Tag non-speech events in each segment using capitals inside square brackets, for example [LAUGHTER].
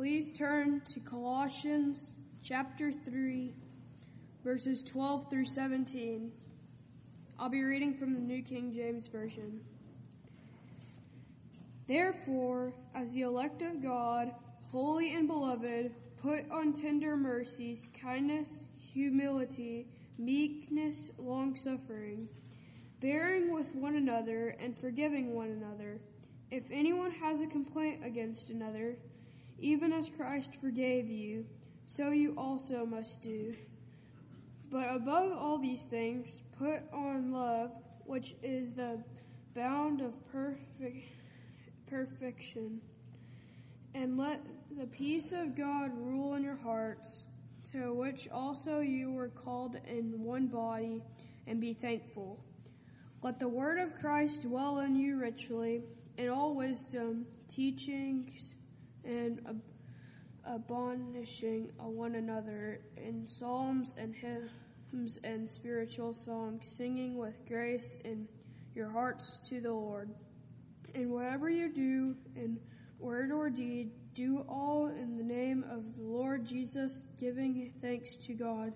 Please turn to Colossians chapter 3, verses 12 through 17. I'll be reading from the New King James Version. Therefore, as the elect of God, holy and beloved, put on tender mercies, kindness, humility, meekness, long suffering, bearing with one another and forgiving one another. If anyone has a complaint against another, even as Christ forgave you, so you also must do. But above all these things, put on love, which is the bound of perfect, perfection. And let the peace of God rule in your hearts, to which also you were called in one body, and be thankful. Let the word of Christ dwell in you richly, in all wisdom, teachings, and admonishing uh, one another in psalms and hymns and spiritual songs, singing with grace in your hearts to the Lord. And whatever you do in word or deed, do all in the name of the Lord Jesus, giving thanks to God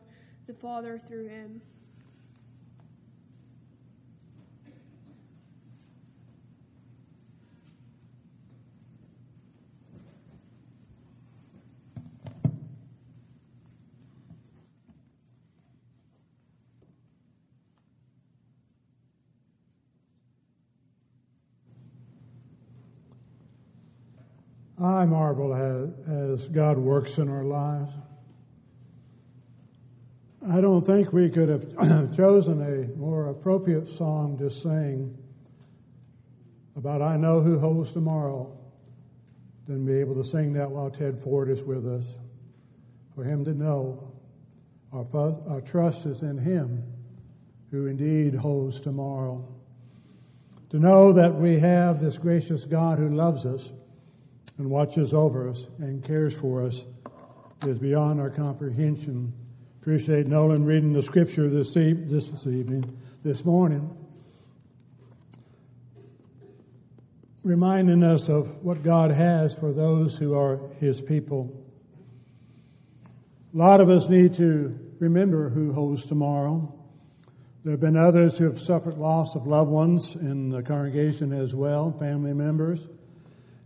the Father through him. I marvel as, as God works in our lives. I don't think we could have [CLEARS THROAT] chosen a more appropriate song to sing about I know who holds tomorrow than be able to sing that while Ted Ford is with us. For him to know our, our trust is in him who indeed holds tomorrow. To know that we have this gracious God who loves us and watches over us and cares for us is beyond our comprehension. Appreciate Nolan reading the scripture this, e- this, this evening, this morning, reminding us of what God has for those who are His people. A lot of us need to remember who holds tomorrow. There have been others who have suffered loss of loved ones in the congregation as well, family members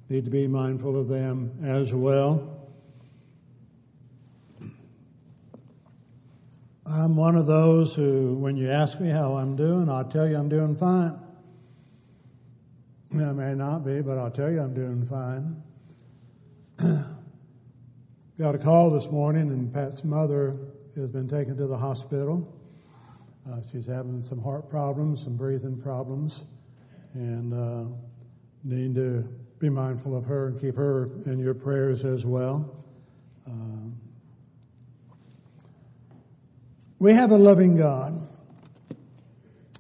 need to be mindful of them as well. I'm one of those who, when you ask me how I'm doing, I'll tell you I'm doing fine. I may not be, but I'll tell you I'm doing fine. [CLEARS THROAT] Got a call this morning, and Pat's mother has been taken to the hospital. Uh, she's having some heart problems, some breathing problems, and uh, need to be mindful of her and keep her in your prayers as well. Um, we have a loving God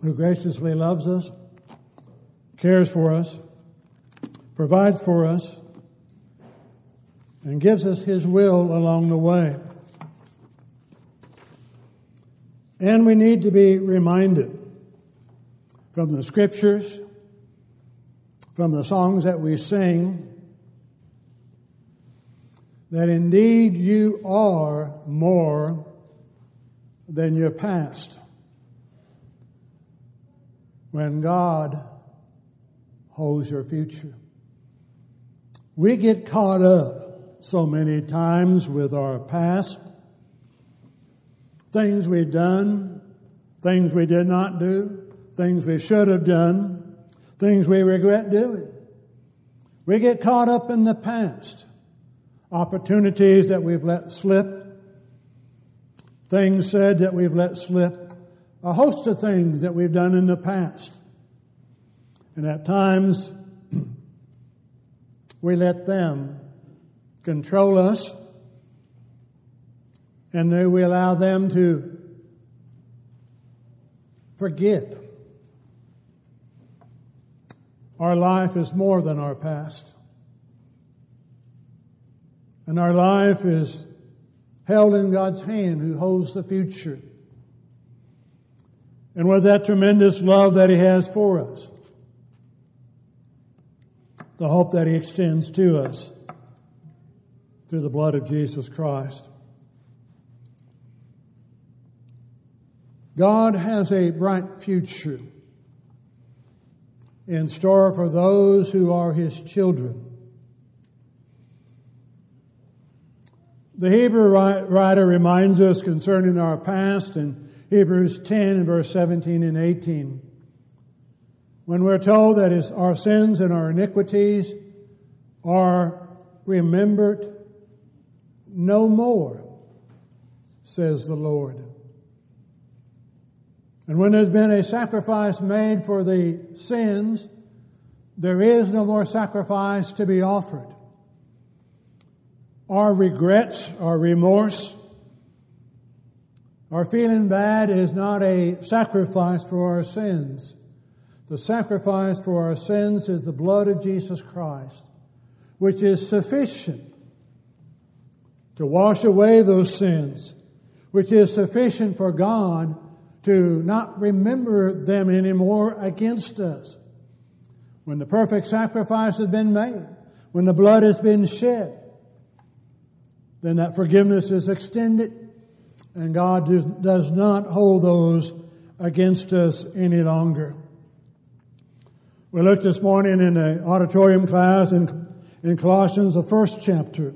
who graciously loves us, cares for us, provides for us, and gives us His will along the way. And we need to be reminded from the scriptures from the songs that we sing that indeed you are more than your past. When God holds your future. We get caught up so many times with our past, things we've done, things we did not do, things we should have done, things we regret doing. We get caught up in the past, opportunities that we've let slip, things said that we've let slip, a host of things that we've done in the past. And at times, [CLEARS THROAT] we let them control us, and then we allow them to forget our life is more than our past. And our life is held in God's hand who holds the future. And with that tremendous love that He has for us, the hope that He extends to us, through the blood of Jesus Christ. God has a bright future in store for those who are His children. The Hebrew writer reminds us concerning our past in Hebrews 10 and verse 17 and 18. When we're told that our sins and our iniquities are remembered no more, says the Lord. And when there's been a sacrifice made for the sins, there is no more sacrifice to be offered. Our regrets, our remorse, our feeling bad is not a sacrifice for our sins. The sacrifice for our sins is the blood of Jesus Christ, which is sufficient to wash away those sins, which is sufficient for God to not remember them anymore against us. When the perfect sacrifice has been made, when the blood has been shed, then that forgiveness is extended and God does not hold those against us any longer. We looked this morning in the auditorium class in, in Colossians, the first chapter,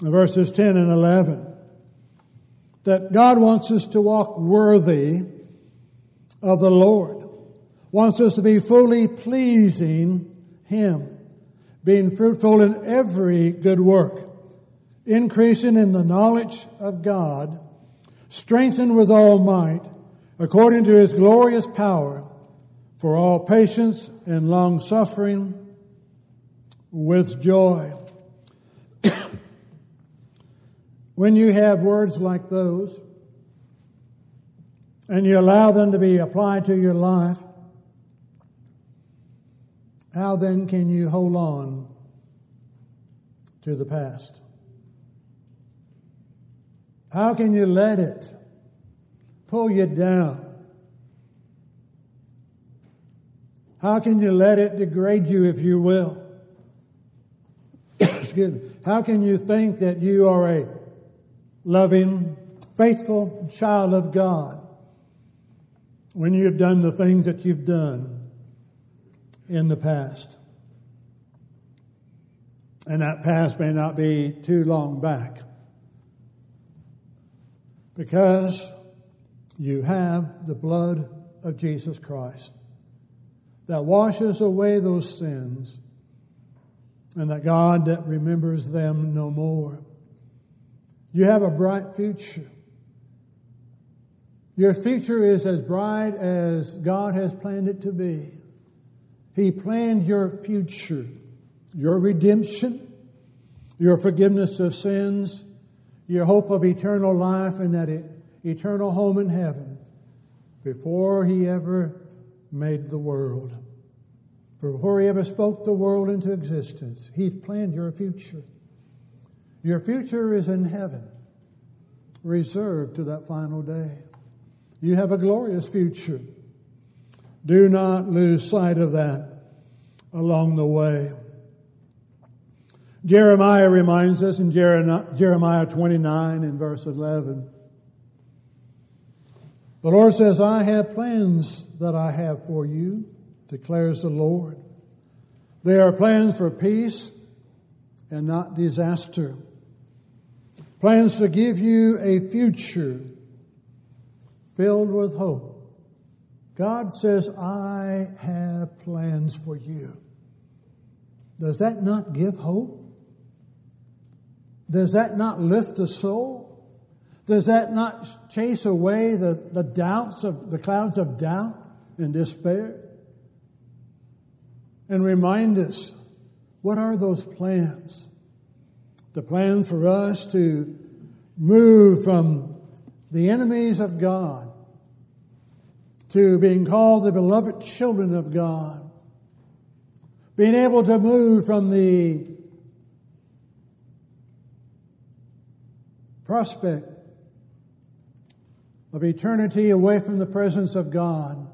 verses 10 and 11 that God wants us to walk worthy of the Lord, wants us to be fully pleasing Him, being fruitful in every good work, increasing in the knowledge of God, strengthened with all might, according to His glorious power, for all patience and long suffering with joy. When you have words like those, and you allow them to be applied to your life, how then can you hold on to the past? How can you let it pull you down? How can you let it degrade you, if you will? [COUGHS] Excuse me. How can you think that you are a loving, faithful child of God when you have done the things that you've done in the past. And that past may not be too long back. Because you have the blood of Jesus Christ that washes away those sins and that God that remembers them no more. You have a bright future. Your future is as bright as God has planned it to be. He planned your future, your redemption, your forgiveness of sins, your hope of eternal life and that eternal home in heaven before He ever made the world. Before He ever spoke the world into existence, He's planned your future. Your future is in heaven, reserved to that final day. You have a glorious future. Do not lose sight of that along the way. Jeremiah reminds us in Jeremiah 29 in verse 11. The Lord says, I have plans that I have for you, declares the Lord. They are plans for peace and not disaster plans to give you a future filled with hope. God says, I have plans for you. Does that not give hope? Does that not lift the soul? Does that not chase away the, the doubts of the clouds of doubt and despair? And remind us, what are those plans? The plan for us to move from the enemies of God to being called the beloved children of God. Being able to move from the prospect of eternity away from the presence of God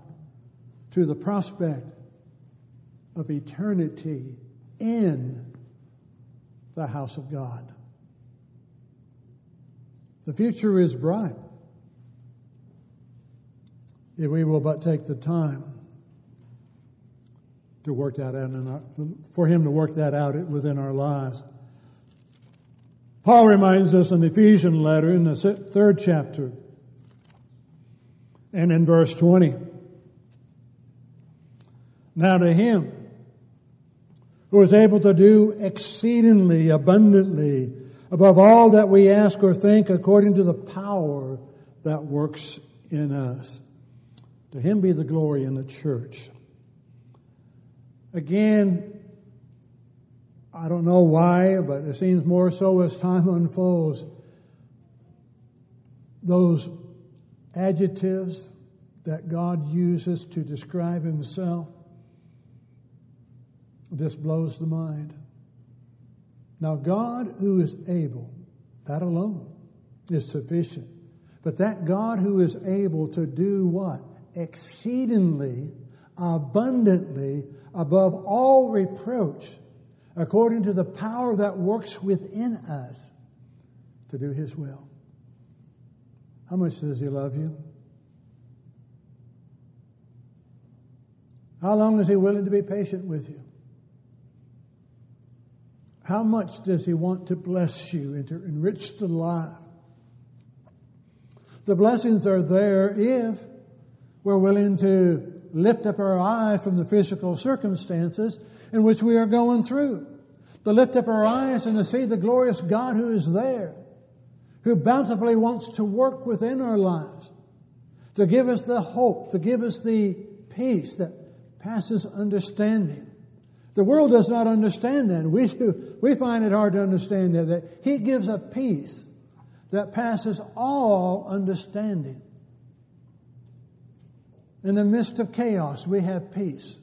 to the prospect of eternity in the house of God. The future is bright if we will but take the time to work that out in our, for Him to work that out within our lives. Paul reminds us in the Ephesian letter in the third chapter and in verse 20. Now to Him who is able to do exceedingly abundantly above all that we ask or think according to the power that works in us. To him be the glory in the church. Again, I don't know why, but it seems more so as time unfolds. Those adjectives that God uses to describe himself this blows the mind. Now, God who is able, that alone is sufficient. But that God who is able to do what? Exceedingly, abundantly, above all reproach, according to the power that works within us to do His will. How much does He love you? How long is He willing to be patient with you? How much does He want to bless you and to enrich the life? The blessings are there if we're willing to lift up our eyes from the physical circumstances in which we are going through. To lift up our eyes and to see the glorious God who is there, who bountifully wants to work within our lives, to give us the hope, to give us the peace that passes understanding. The world does not understand that. We do. We find it hard to understand that, that He gives a peace that passes all understanding. In the midst of chaos, we have peace.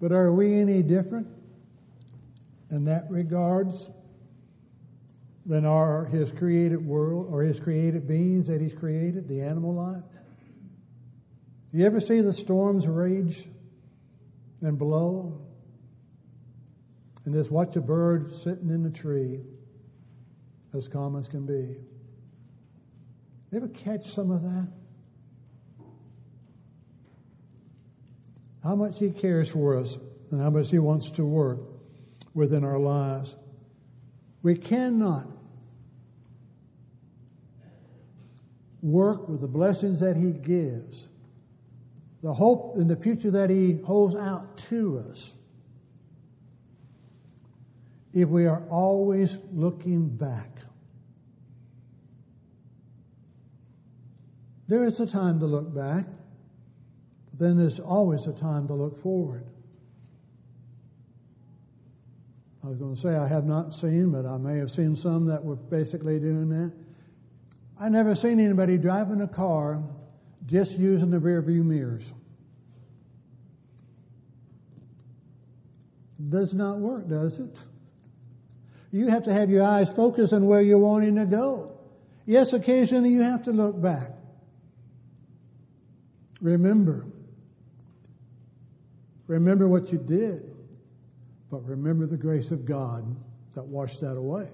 But are we any different in that regards than are His created world or His created beings that He's created, the animal life? You ever see the storms rage and blow? And just watch a bird sitting in the tree as calm as can be. You ever catch some of that? How much He cares for us and how much He wants to work within our lives. We cannot work with the blessings that He gives the hope in the future that He holds out to us, if we are always looking back. There is a time to look back, but then there's always a time to look forward. I was going to say I have not seen, but I may have seen some that were basically doing that. I never seen anybody driving a car just using the rear view mirrors. Does not work, does it? You have to have your eyes focused on where you're wanting to go. Yes, occasionally you have to look back. Remember. Remember what you did, but remember the grace of God that washed that away.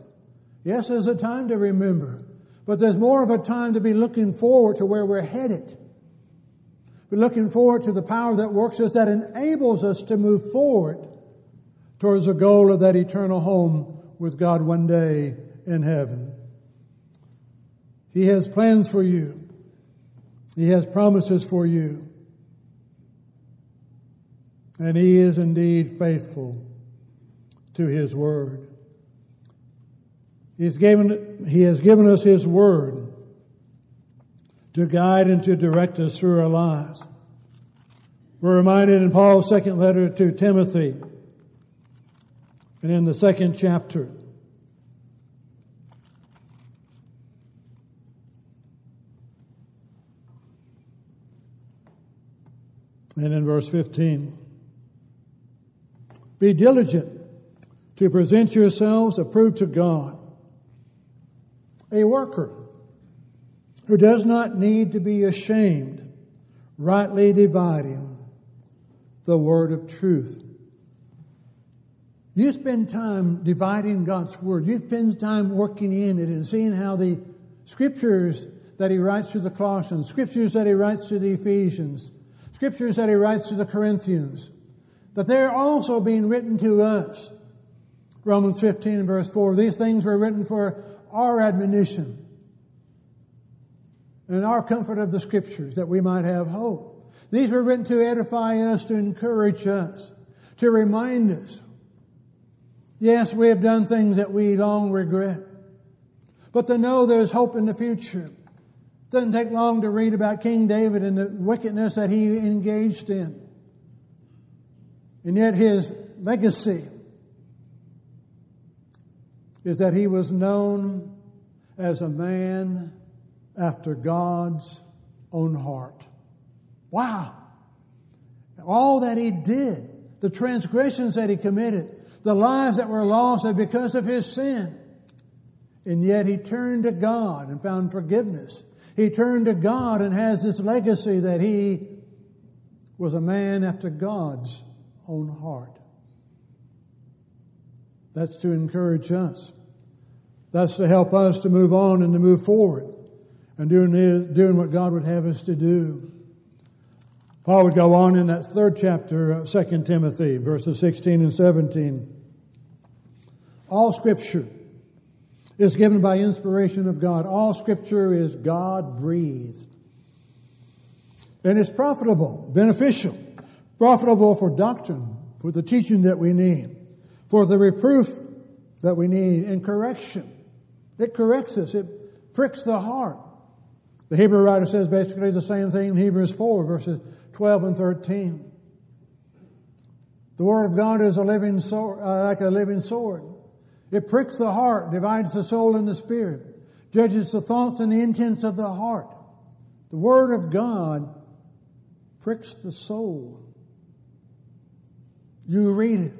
Yes, there's a time to remember, but there's more of a time to be looking forward to where we're headed. We're looking forward to the power that works us, that enables us to move forward towards the goal of that eternal home with God one day in heaven. He has plans for you. He has promises for you. And He is indeed faithful to His word. He's given, he has given us His word to guide and to direct us through our lives. We're reminded in Paul's second letter to Timothy and in the second chapter and in verse 15 be diligent to present yourselves approved to God a worker who does not need to be ashamed, rightly dividing the word of truth. You spend time dividing God's Word. You spend time working in it and seeing how the scriptures that he writes to the Colossians, scriptures that he writes to the Ephesians, scriptures that he writes to the Corinthians, that they're also being written to us. Romans 15 and verse 4, these things were written for our admonition and our comfort of the scriptures that we might have hope. These were written to edify us, to encourage us, to remind us. Yes, we have done things that we long regret, but to know there's hope in the future. Doesn't take long to read about King David and the wickedness that he engaged in. And yet his legacy is that he was known as a man after God's own heart. Wow. All that he did, the transgressions that he committed, the lives that were lost because of his sin. And yet he turned to God and found forgiveness. He turned to God and has this legacy that he was a man after God's own heart. That's to encourage us. That's to help us to move on and to move forward and doing, doing what God would have us to do. Paul would go on in that third chapter of 2 Timothy, verses 16 and 17. All scripture is given by inspiration of God. All scripture is God breathed. And it's profitable, beneficial, profitable for doctrine, for the teaching that we need, for the reproof that we need, and correction. It corrects us. It pricks the heart. The Hebrew writer says basically the same thing in Hebrews 4 verses 12 and 13. The Word of God is a living sword, uh, like a living sword. It pricks the heart, divides the soul and the spirit, judges the thoughts and the intents of the heart. The Word of God pricks the soul. You read it.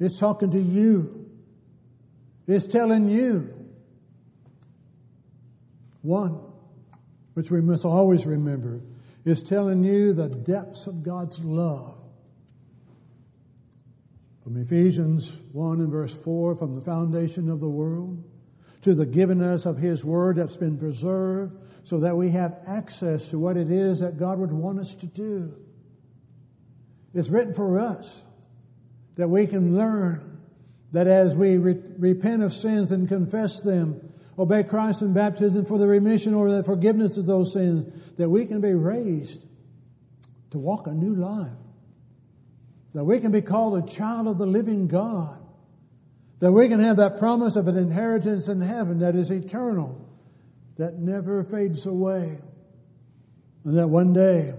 It's talking to you. It's telling you. One, which we must always remember, is telling you the depths of God's love. From Ephesians 1 and verse 4, from the foundation of the world, to the giving us of His Word that's been preserved, so that we have access to what it is that God would want us to do. It's written for us that we can learn that as we re- repent of sins and confess them, obey Christ in baptism for the remission or the forgiveness of those sins, that we can be raised to walk a new life. That we can be called a child of the living God. That we can have that promise of an inheritance in heaven that is eternal, that never fades away. And that one day,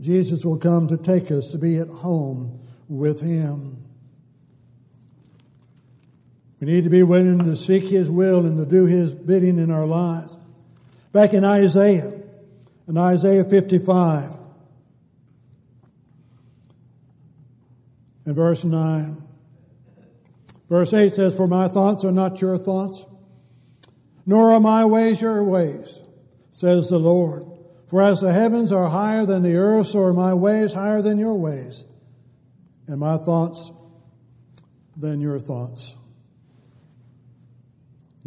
Jesus will come to take us to be at home with Him. We need to be willing to seek His will and to do His bidding in our lives. Back in Isaiah, in Isaiah 55, in verse 9, verse 8 says, For my thoughts are not your thoughts, nor are my ways your ways, says the Lord. For as the heavens are higher than the earth, so are my ways higher than your ways, and my thoughts than your thoughts.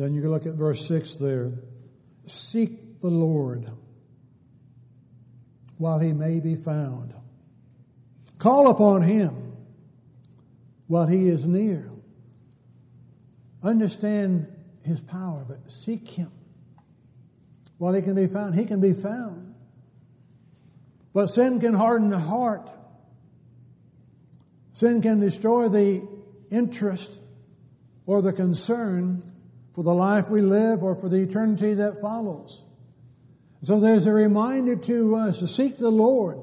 Then you can look at verse 6 there. Seek the Lord while he may be found. Call upon him while he is near. Understand his power, but seek him while he can be found. He can be found. But sin can harden the heart. Sin can destroy the interest or the concern for the life we live or for the eternity that follows. So there's a reminder to us to seek the Lord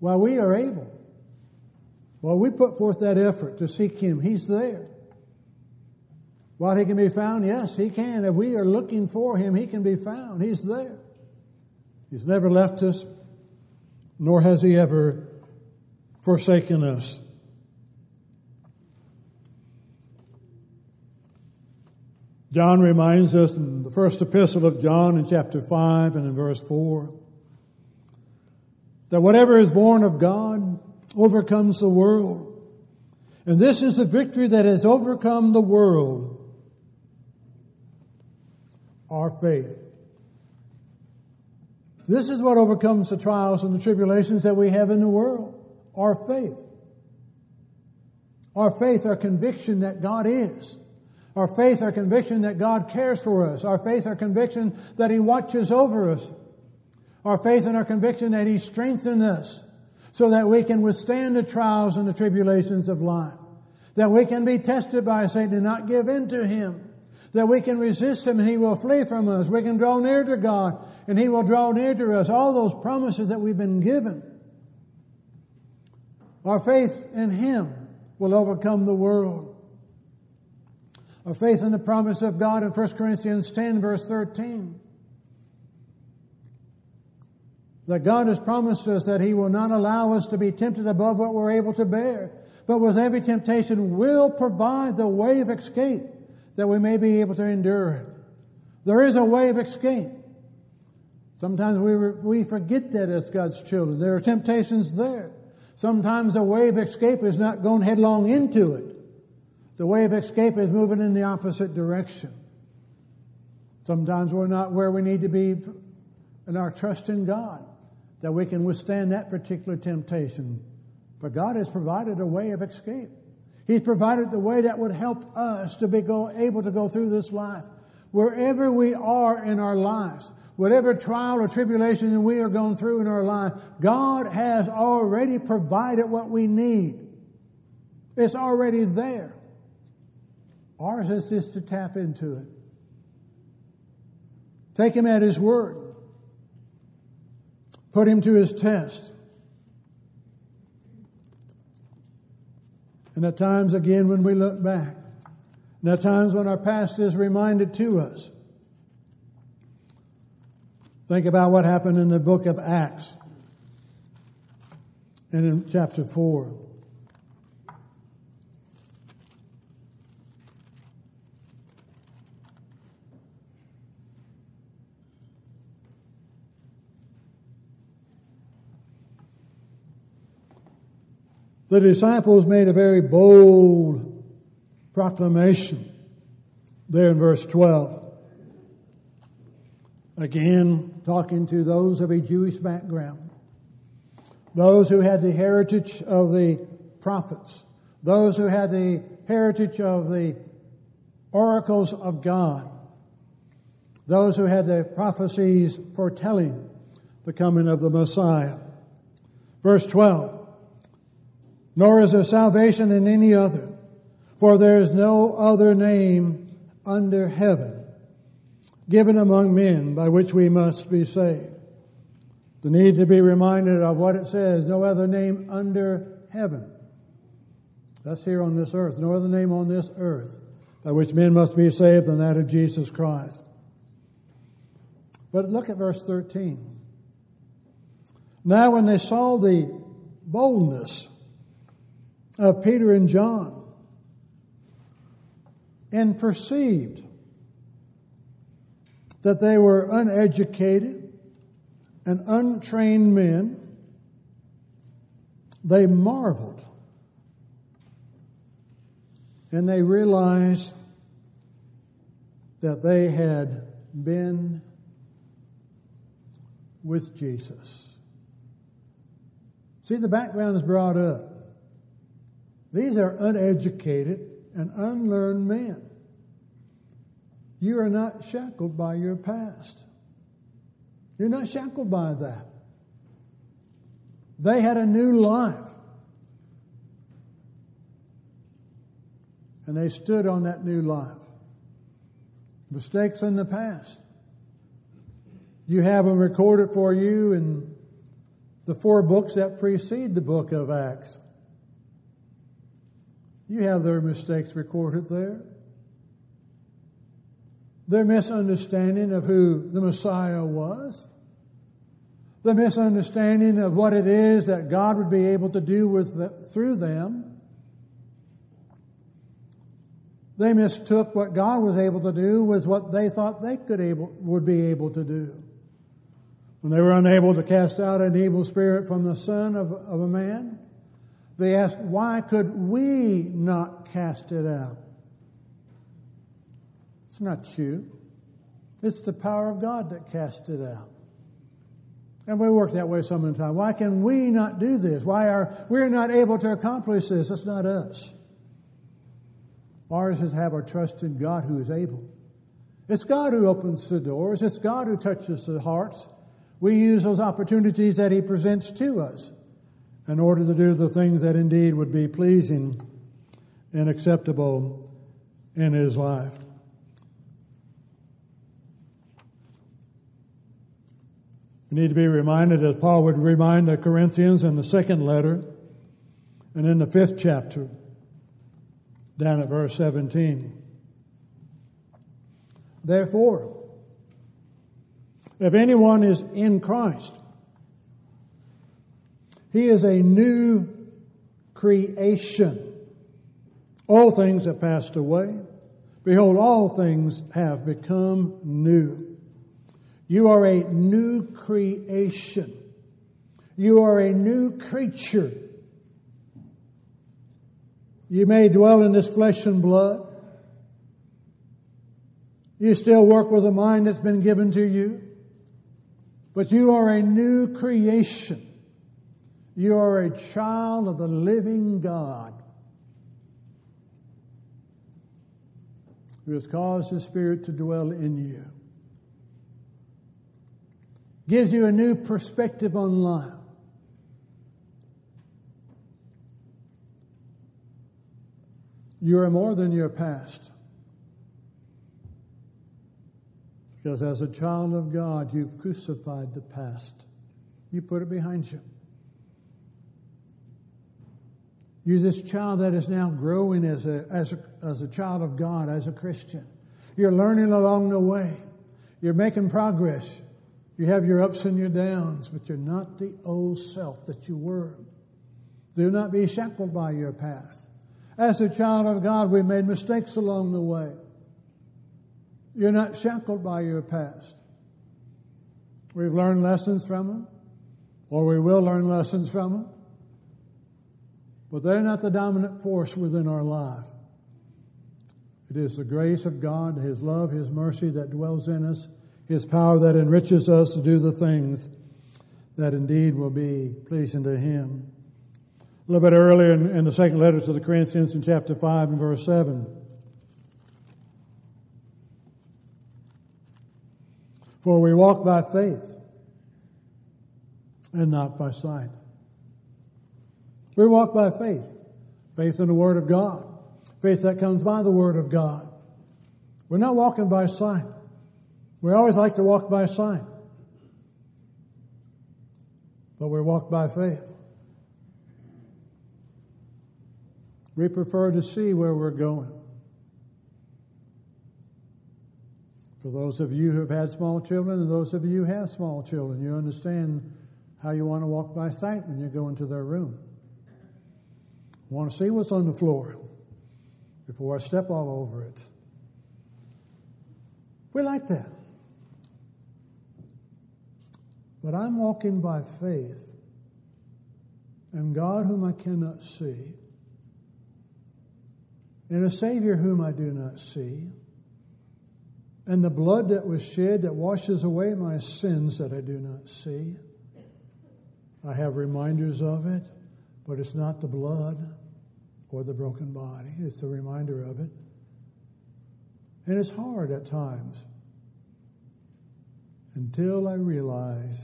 while we are able. While we put forth that effort to seek Him, He's there. While He can be found, yes, He can. If we are looking for Him, He can be found. He's there. He's never left us, nor has He ever forsaken us. John reminds us in the first epistle of John in chapter 5 and in verse 4 that whatever is born of God overcomes the world. And this is the victory that has overcome the world. Our faith. This is what overcomes the trials and the tribulations that we have in the world. Our faith. Our faith, our conviction that God is. Our faith, our conviction that God cares for us. Our faith, our conviction that He watches over us. Our faith and our conviction that He strengthens us so that we can withstand the trials and the tribulations of life. That we can be tested by Satan and not give in to Him. That we can resist Him and He will flee from us. We can draw near to God and He will draw near to us. All those promises that we've been given. Our faith in Him will overcome the world. Our faith in the promise of God in 1 Corinthians 10 verse 13. That God has promised us that He will not allow us to be tempted above what we're able to bear, but with every temptation will provide the way of escape that we may be able to endure it. There is a way of escape. Sometimes we, we forget that as God's children. There are temptations there. Sometimes the way of escape is not going headlong into it. The way of escape is moving in the opposite direction. Sometimes we're not where we need to be in our trust in God, that we can withstand that particular temptation. But God has provided a way of escape. He's provided the way that would help us to be go, able to go through this life. Wherever we are in our lives, whatever trial or tribulation that we are going through in our life, God has already provided what we need. It's already there. Ours is just to tap into it. Take him at his word. Put him to his test. And at times again when we look back, and at times when our past is reminded to us, Think about what happened in the book of Acts and in chapter 4. The disciples made a very bold proclamation there in verse 12. Again, talking to those of a Jewish background, those who had the heritage of the prophets, those who had the heritage of the oracles of God, those who had the prophecies foretelling the coming of the Messiah. Verse 12, nor is there salvation in any other, for there is no other name under heaven given among men by which we must be saved. The need to be reminded of what it says, no other name under heaven. That's here on this earth. No other name on this earth by which men must be saved than that of Jesus Christ. But look at verse 13. Now when they saw the boldness of Peter and John and perceived that they were uneducated and untrained men, they marveled. And they realized that they had been with Jesus. See, the background is brought up. These are uneducated and unlearned men. You are not shackled by your past. You're not shackled by that. They had a new life. And they stood on that new life. Mistakes in the past. You have them recorded for you in the four books that precede the book of Acts. You have their mistakes recorded there their misunderstanding of who the Messiah was, the misunderstanding of what it is that God would be able to do with the, through them. They mistook what God was able to do with what they thought they could able, would be able to do. When they were unable to cast out an evil spirit from the son of, of a man, They ask, why could we not cast it out? It's not you. It's the power of God that cast it out. And we work that way some of the time. Why can we not do this? Why are we not able to accomplish this? It's not us. Ours is to have our trust in God who is able. It's God who opens the doors. It's God who touches the hearts. We use those opportunities that He presents to us in order to do the things that indeed would be pleasing and acceptable in His life. We need to be reminded, as Paul would remind the Corinthians in the second letter and in the fifth chapter, down at verse 17. Therefore, if anyone is in Christ, he is a new creation. All things have passed away. Behold, all things have become new. You are a new creation. You are a new creature. You may dwell in this flesh and blood. You still work with a mind that's been given to you. But you are a new creation. You are a child of the living God who has caused His Spirit to dwell in you. Gives you a new perspective on life. You are more than your past. Because as a child of God, you've crucified the past. You put it behind you. You're this child that is now growing as a, as a, as a child of God, as a Christian. You're learning along the way. You're making progress. You have your ups and your downs, but you're not the old self that you were. Do not be shackled by your past. As a child of God, we made mistakes along the way. You're not shackled by your past. We've learned lessons from them, or we will learn lessons from them, but they're not the dominant force within our life. It is the grace of God, His love, His mercy that dwells in us, His power that enriches us to do the things that indeed will be pleasing to Him. A little bit earlier in, in the second letter to the Corinthians in chapter 5 and verse 7. For we walk by faith and not by sight. We walk by faith. Faith in the Word of God. Faith that comes by the Word of God. We're not walking by sight. We always like to walk by sight. But we walk by faith. We prefer to see where we're going. For those of you who have had small children and those of you who have small children, you understand how you want to walk by sight when you go into their room. I want to see what's on the floor before I step all over it. We like that. But I'm walking by faith, and God whom I cannot see, and a Savior whom I do not see, and the blood that was shed that washes away my sins that I do not see. I have reminders of it, but it's not the blood or the broken body, it's a reminder of it. And it's hard at times until I realize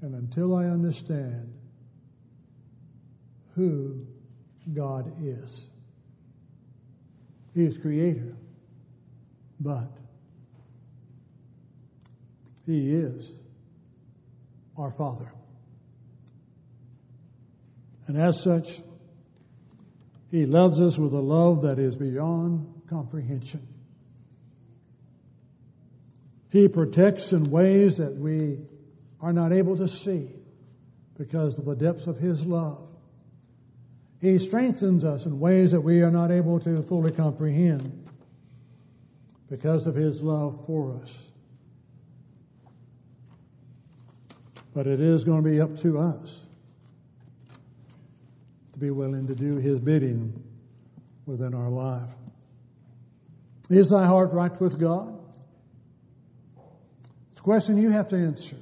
and until I understand who God is. He is creator, but He is our Father. And as such, He loves us with a love that is beyond comprehension. He protects in ways that we are not able to see because of the depths of His love. He strengthens us in ways that we are not able to fully comprehend because of His love for us. But it is going to be up to us to be willing to do His bidding within our life. Is thy heart right with God? It's a question you have to answer.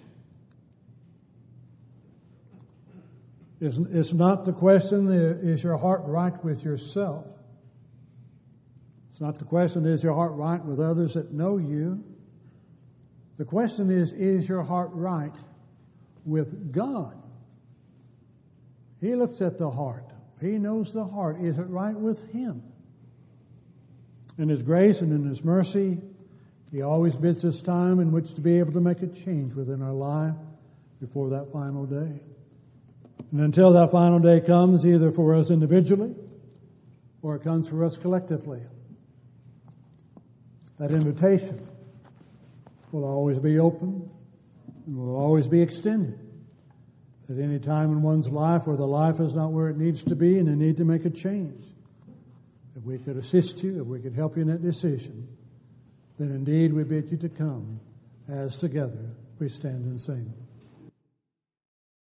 It's, it's not the question, is your heart right with yourself? It's not the question, is your heart right with others that know you? The question is, is your heart right with God? He looks at the heart. He knows the heart. Is it right with Him? In His grace and in His mercy, He always bids us time in which to be able to make a change within our life before that final day. And until that final day comes, either for us individually or it comes for us collectively, that invitation will always be open and will always be extended. At any time in one's life where the life is not where it needs to be and they need to make a change, if we could assist you, if we could help you in that decision, then indeed we bid you to come as together we stand and sing.